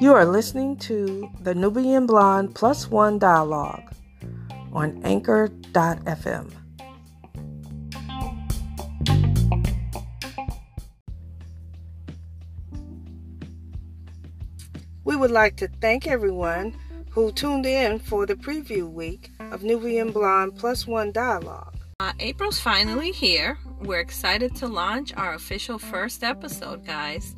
You are listening to the Newbian Blonde Plus One Dialogue on Anchor.fm. We would like to thank everyone who tuned in for the preview week of Newbian Blonde Plus One Dialogue. Uh, April's finally here. We're excited to launch our official first episode, guys.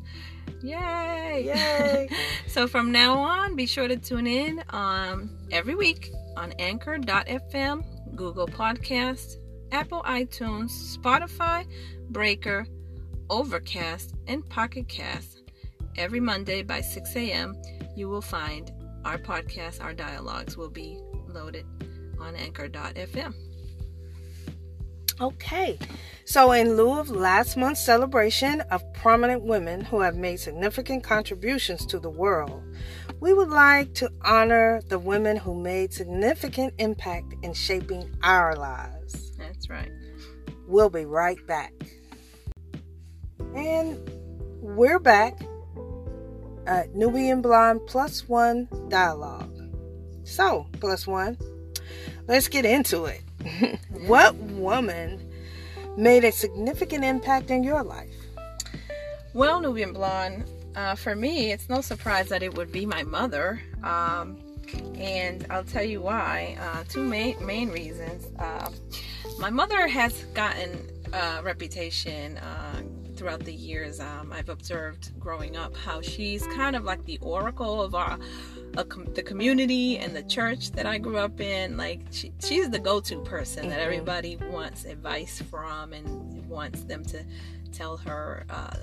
Yay! Yay! so from now on, be sure to tune in um, every week on Anchor.fm, Google Podcasts, Apple iTunes, Spotify, Breaker, Overcast, and Pocket Cast. Every Monday by 6 a.m., you will find our podcast, our dialogues will be loaded on Anchor.fm. Okay, so in lieu of last month's celebration of prominent women who have made significant contributions to the world, we would like to honor the women who made significant impact in shaping our lives. That's right. We'll be right back. And we're back at Newbian Blonde Plus One Dialogue. So, Plus One, let's get into it. what woman made a significant impact in your life? Well, Newbian Blonde, uh, for me, it's no surprise that it would be my mother. Um, and I'll tell you why. Uh, two main, main reasons. Uh, my mother has gotten a reputation uh, throughout the years. Um, I've observed growing up how she's kind of like the oracle of our com- the community and the church that I grew up in. Like she, she's the go-to person mm-hmm. that everybody wants advice from and wants them to tell her uh,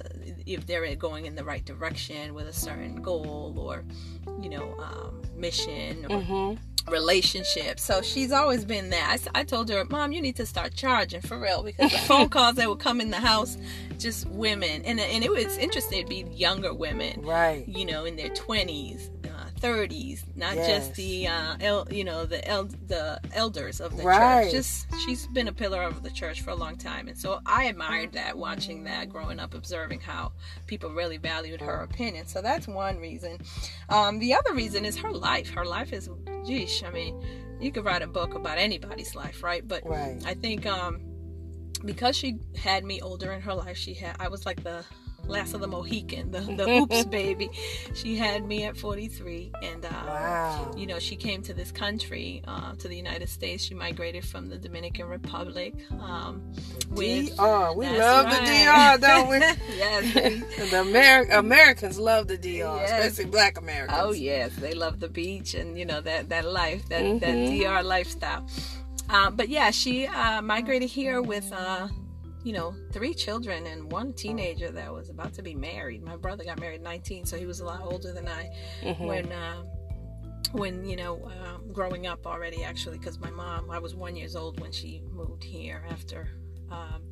if they're going in the right direction with a certain goal or you know um, mission or mm-hmm. relationship. So she's always been that. I, I, told her, Mom, you need to start charging for real because the phone calls that would come in the house, just women, and and it was interesting to be younger women, right? You know, in their twenties 30s, not yes. just the uh, el, you know the el, the elders of the right. church. Just she's been a pillar of the church for a long time, and so I admired that, watching that, growing up, observing how people really valued her opinion. So that's one reason. Um, the other reason is her life. Her life is, geesh, I mean, you could write a book about anybody's life, right? But right. I think um, because she had me older in her life, she had I was like the last of the Mohican, the, the oops baby. She had me at 43, and uh, wow. you know she came to this country, uh, to the United States. She migrated from the Dominican Republic. Um, with, DR, we love right. the DR, don't we? yes, the Amer- Americans love the DR, yes. especially Black Americans. Oh yes, they love the beach and you know that that life, that mm-hmm. that DR lifestyle. Um, but yeah, she uh, migrated here with uh, you know, three children and one teenager that was about to be married. My brother got married 19, so he was a lot older than I mm-hmm. when uh, when you know uh, growing up already actually because my mom I was one years old when she moved here after um,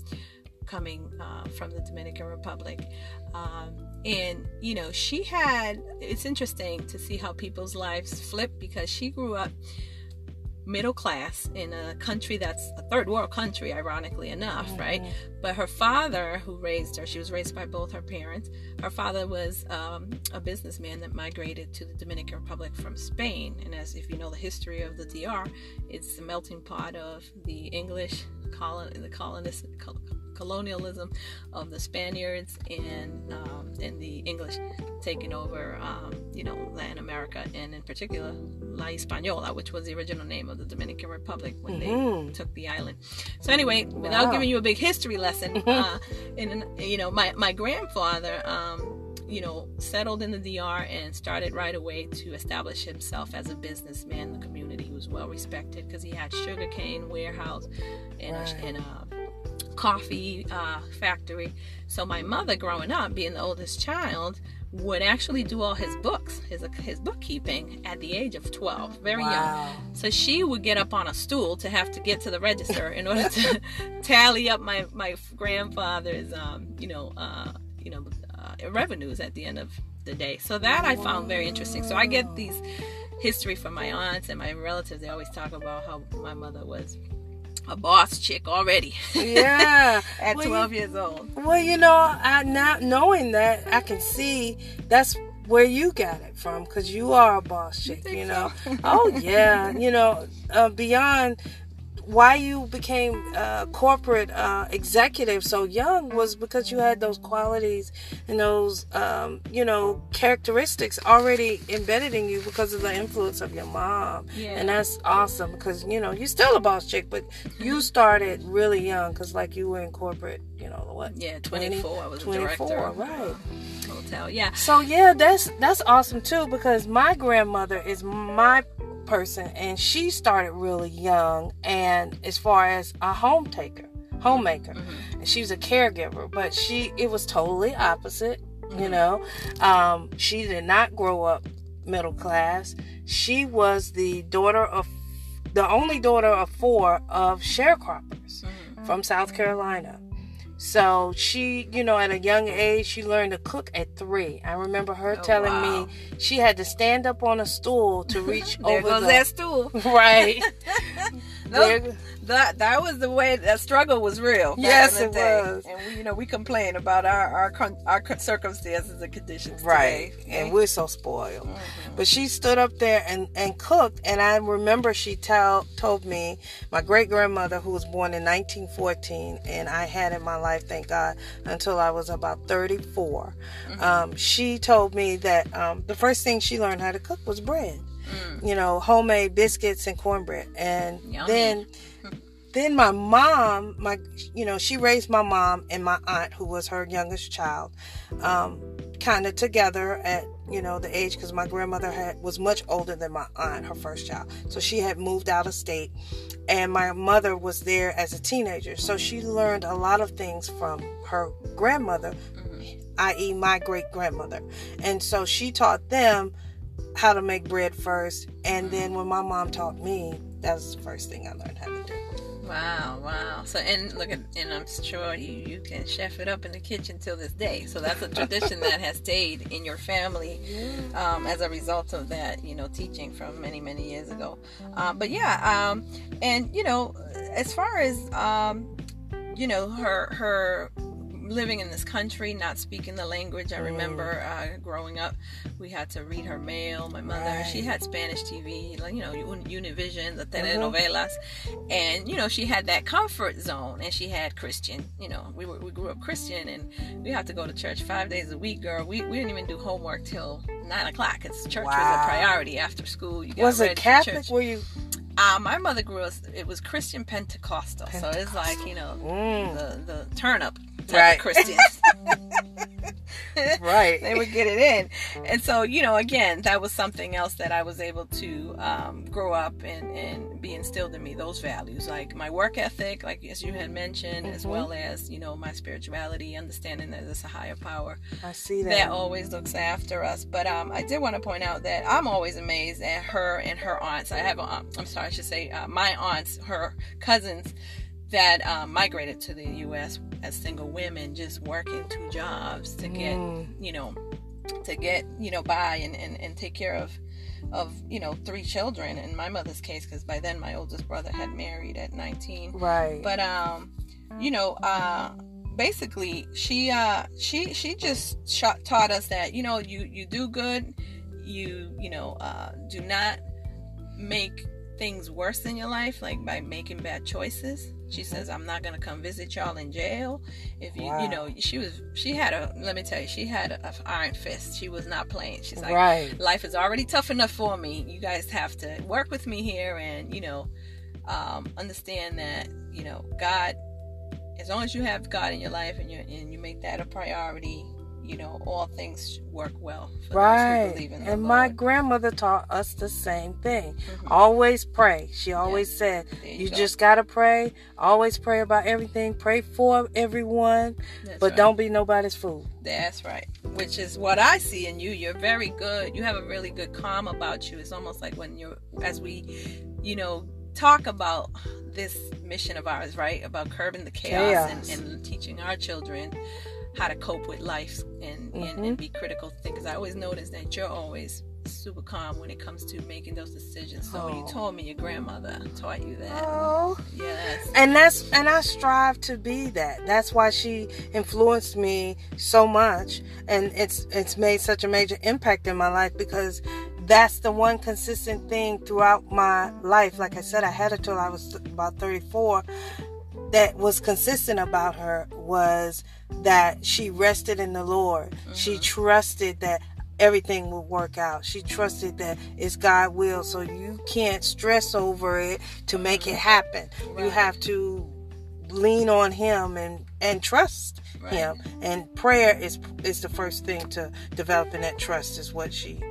coming uh, from the Dominican Republic. Um, and you know she had it's interesting to see how people's lives flip because she grew up middle class in a country that's a third world country, ironically enough, mm-hmm. right? But her father, who raised her, she was raised by both her parents. Her father was um, a businessman that migrated to the Dominican Republic from Spain. And as if you know the history of the DR, it's the melting pot of the English colon, the colonist, colonialism of the Spaniards and um, and the English taking over, um, you know, Latin America and in particular La Hispaniola, which was the original name of the Dominican Republic when mm-hmm. they took the island. So anyway, wow. without giving you a big history lesson, uh, and you know, my my grandfather. Um, you know, settled in the DR and started right away to establish himself as a businessman in the community. He was well respected because he had sugarcane warehouse and, right. a, and a coffee uh, factory. So my mother, growing up, being the oldest child, would actually do all his books, his his bookkeeping at the age of 12, very wow. young. So she would get up on a stool to have to get to the register in order to tally up my my grandfather's um, you know uh, you know uh, revenues at the end of the day. So that I found very interesting. So I get these history from my aunts and my relatives. They always talk about how my mother was a boss chick already. Yeah. At Well, 12 years old. Well, you know, I now knowing that, I can see that's where you got it from because you are a boss chick. You know. so? oh yeah. You know, uh, beyond why you became uh, corporate uh, executive so young was because you had those qualities and those um, you know characteristics already embedded in you because of the influence of your mom Yeah. and that's awesome because you know you're still a boss chick but you started really young because like you were in corporate you know what Yeah, 20, 24. I was a 24, director. right. uh, Hotel. Yeah. so yeah, that's that's awesome too because my grandmother is my person and she started really young and as far as a home taker, homemaker. Mhm. And she was a caregiver, but she it was totally opposite, you Mhm. know. Um she did not grow up middle class. She was the daughter of the only daughter of four of sharecroppers Mhm. from South Carolina. So she, you know, at a young age, she learned to cook at three. I remember her Oh, telling wow. me she had to stand up on a stool to reach There over goes the that stool. right. Those- that that was the way that struggle was real. Yes, it day. was. And we, you know, we complain about our our our circumstances and conditions right, today. and we're so spoiled. Mhm. But she stood up there and, and cooked, and I remember she tell, told me my great grandmother, who was born in 1914, and I had in my life, thank God, until I was about 34. Mm-hmm. Um, she told me that um, the first thing she learned how to cook was bread. Mm. You know, homemade biscuits and cornbread, and Yummy. then. Then my mom, my you know, she raised my mom and my aunt, who was her youngest child, um, kind of together at you know the age because my grandmother had was much older than my aunt, her first child, so she had moved out of state, and my mother was there as a teenager, so she learned a lot of things from her grandmother, Mhm. i.e., my great grandmother, and so she taught them how to make bread first, and then when my mom taught me, that was the first thing I learned how to do. Wow, wow. So and look at and I'm sure you you can chef it up in the kitchen till this day. So that's a tradition that has stayed in your family um, as a result of that, you know, teaching from many many years ago. Um, but yeah, um, and you know, as far as um, you know, her her living in this country, not speaking the language. I Mm. remember uh, growing up, we had to read her mail. My mother, she had Spanish TV, like you know, Univision, the Mhm. telenovelas, and you know, she had that comfort zone, and she had Christian. You know, we were we grew up Christian, and we had to go to church five days a week, girl. We, we didn't even do homework till nine o'clock because church was a priority after school. You got Was it Catholic? Were you? Uh, my mother grew up. It was Christian Pentecostal, so it's like you know Mm, the the turn up type Right. of Christians. right. they would get it in. And so, you know, again, that was something else that I was able to um, grow up and, and be instilled in me, those values, like my work ethic, like as you had mentioned, as Mhm. well as, you know, my spirituality, understanding that there's a higher power I see that. that always looks after us. But um, I did want to point out that I'm always amazed at her and her aunts. I have, a, um, I'm sorry, I should say, uh, my aunts, her cousins that um, migrated to the U.S. as single women, just working two jobs to get, Mm, you know, to get, you know, by and, and, and take care of, of, you know, three children in my mother's case, because by then my oldest brother had married at 19 right. but um you know uh basically she uh she she just shot, taught us that you know you you do good you you know uh do not make things worse in your life like by making bad choices she says i'm not gonna come visit y'all in jail if you Wow. you know she was she had a let me tell you she had a, a iron fist she was not playing she's like right. life is already tough enough for me. You guys have to work with me here and, you know, um, understand that, you know, God, as long as you have God in your life and you and you make that a priority, you know, all things work well for those who Right. believe in the And my grandmother taught us the same thing. Mhm. Always pray. She always said, There you go. just got to pray. Always pray about everything. Pray for everyone, That's but right. don't be nobody's fool. That's right. Which is what I see in you. You're very good. You have a really good calm about you. It's almost like when you're, as we, you know, talk about this mission of ours, right? About curbing the chaos, Chaos. And, and teaching our children how to cope with life and, and, Mhm. and be critical thinkers. I always notice that you're always super calm when it comes to making those decisions. So oh. you told me your grandmother taught you that. Oh, yes. And that's and I strive to be that. That's why she influenced me so much, and it's it's made such a major impact in my life because that's the one consistent thing throughout my life. Like I said, I had it till I was about 34. That was consistent about her was that she rested in the Lord. Mm-hmm. She trusted that everything will work out. She trusted that it's God will, so you can't stress over it to make it happen. Right. You have to lean on Him and and trust right. Him. And prayer is is the first thing to developing that trust. Is what she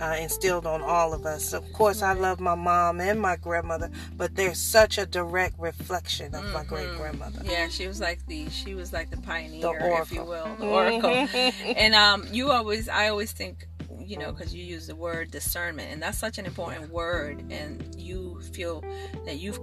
uh, instilled on all of us. Of course, I love my mom and my grandmother, but they're such a direct reflection of mm-hmm. my great grandmother. Yeah, she was like the she was like the pioneer, the if you will, the oracle. and um, you always, I always think you know, because you use the word discernment, and that's such an important word, and you feel that you've,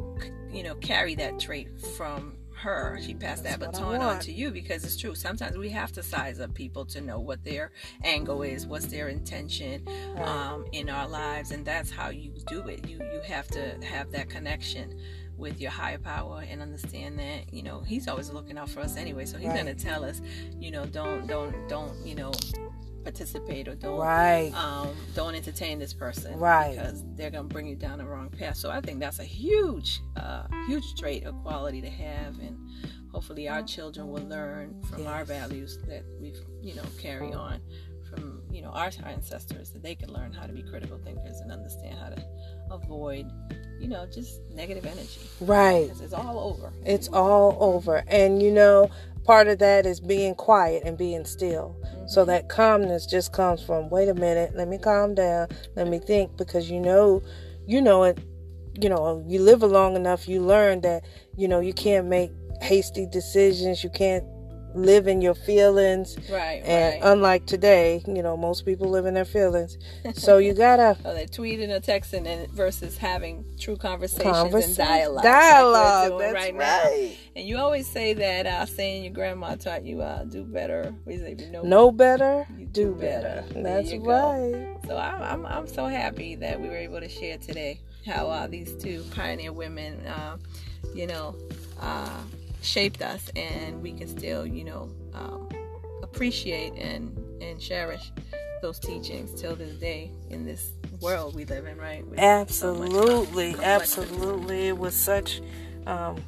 you know, carry that trait from her. She passed That's that baton on to you because it's true. Sometimes we have to size up people to know what their angle is, what's their intention um, in our lives, and that's how you do it. You you have to have that connection with your higher power and understand that you know he's always looking out for us anyway so he's right. going to tell us you know don't don't don't you know participate or don't right. um, don't entertain this person right because they're gonna bring you down the wrong path. So I think that's a huge, uh, huge trait or quality to have, and hopefully our children will learn from yes. our values that we've you know carry on from you know our ancestors that they can learn how to be critical thinkers and understand how to avoid you know just negative energy right because it's all over it's all over and you know part of that is being quiet and being still. Mm-hmm. So that calmness just comes from wait a minute, let me calm down, let me think because you know, you know it, you know, you live long enough, you learn that, you know, you can't make hasty decisions, you can't live in your feelings. Right. And right. unlike today, you know, most people live in their feelings. So you gotta. oh, they tweeting or texting and versus having true conversations Conversa- and dialogue. Dialogue. Like that's right, right. And you always say that uh, saying your grandma taught you uh, do better. We say know, know better, do, do better. better. That's right. So I'm, I'm, I'm so happy that we were able to share today how uh, these two pioneer women, uh, you know, uh, shaped us, and we can still, you know, um, appreciate and and cherish those teachings till this day in this world we live in, right? With absolutely, so absolutely. It was such. Um,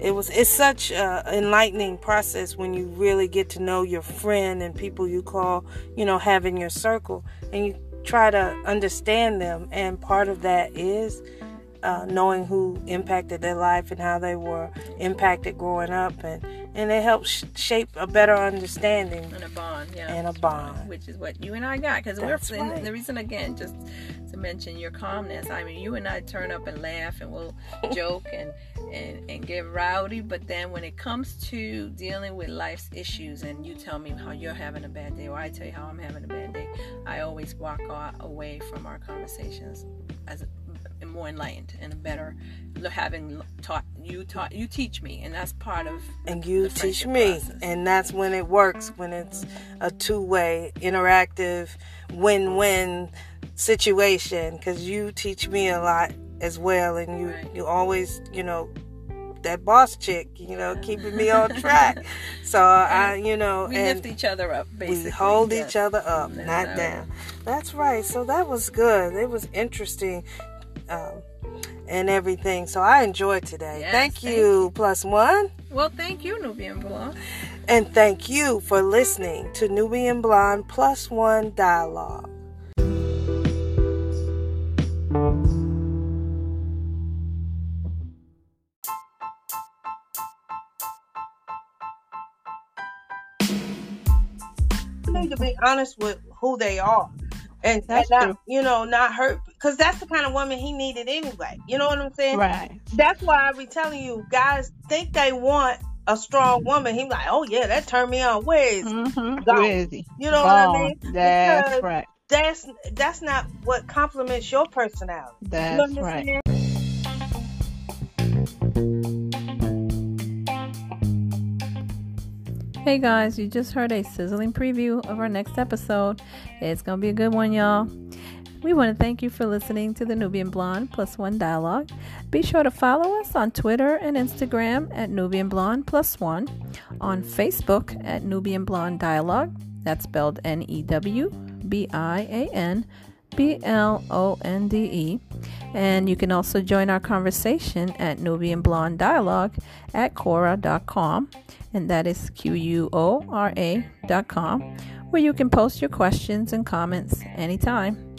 it was it's such an enlightening process when you really get to know your friend and people you call you know have in your circle and you try to understand them and part of that is uh, knowing who impacted their life and how they were impacted growing up, and and it helps sh- shape a better understanding and a bond, yeah, and a bond, which is what you and I got. Because we're right. the reason again, just to mention your calmness. I mean, you and I turn up and laugh, and we'll joke and and and get rowdy, but then when it comes to dealing with life's issues, and you tell me how you're having a bad day, or I tell you how I'm having a bad day, I always walk away from our conversations as and more enlightened and a better having taught you taught you teach me and that's part of and you teach me process. and that's when it works when it's a two-way interactive win-win situation because you teach me a lot as well and you right. you always you know that boss chick, you know, keeping me on track. So I, you know, we and lift each other up. Basically, we hold yes. each other up, not down. That's right. So that was good. It was interesting um, and everything. So I enjoyed today. Yes, thank, thank you, you, Plus One. Well, thank you, Newbian Blonde. And thank you for listening to Newbian Blonde Plus One Dialogue. need to be honest with who they are and, that's and not, you know, not hurt because that's the kind of woman he needed anyway. You know what I'm saying? Right. That's why I be telling you, guys think they want a strong woman. He's like, oh yeah, that turned me on. Where is, mm-hmm. Where is he? You know what I mean? That's because right. That's that's not what complements your personality. That's you right. Hey guys, you just heard a sizzling preview of our next episode. It's going to be a good one, y'all. We want to thank you for listening to the Newbian Blonde Plus One Dialogue. Be sure to follow us on Twitter and Instagram at Newbian Blonde Plus One, on Facebook at Newbian Blonde Dialogue. That's spelled N E W B I A N B L O N D E. And you can also join our conversation at Newbian Blonde Dialogue at Quora.com and that is Q U O R A dot com, where you can post your questions and comments anytime.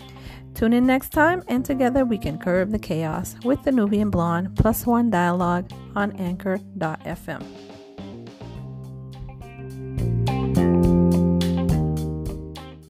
Tune in next time, and together we can curb the chaos with the Newbian Blonde plus one dialogue on anchor.fm.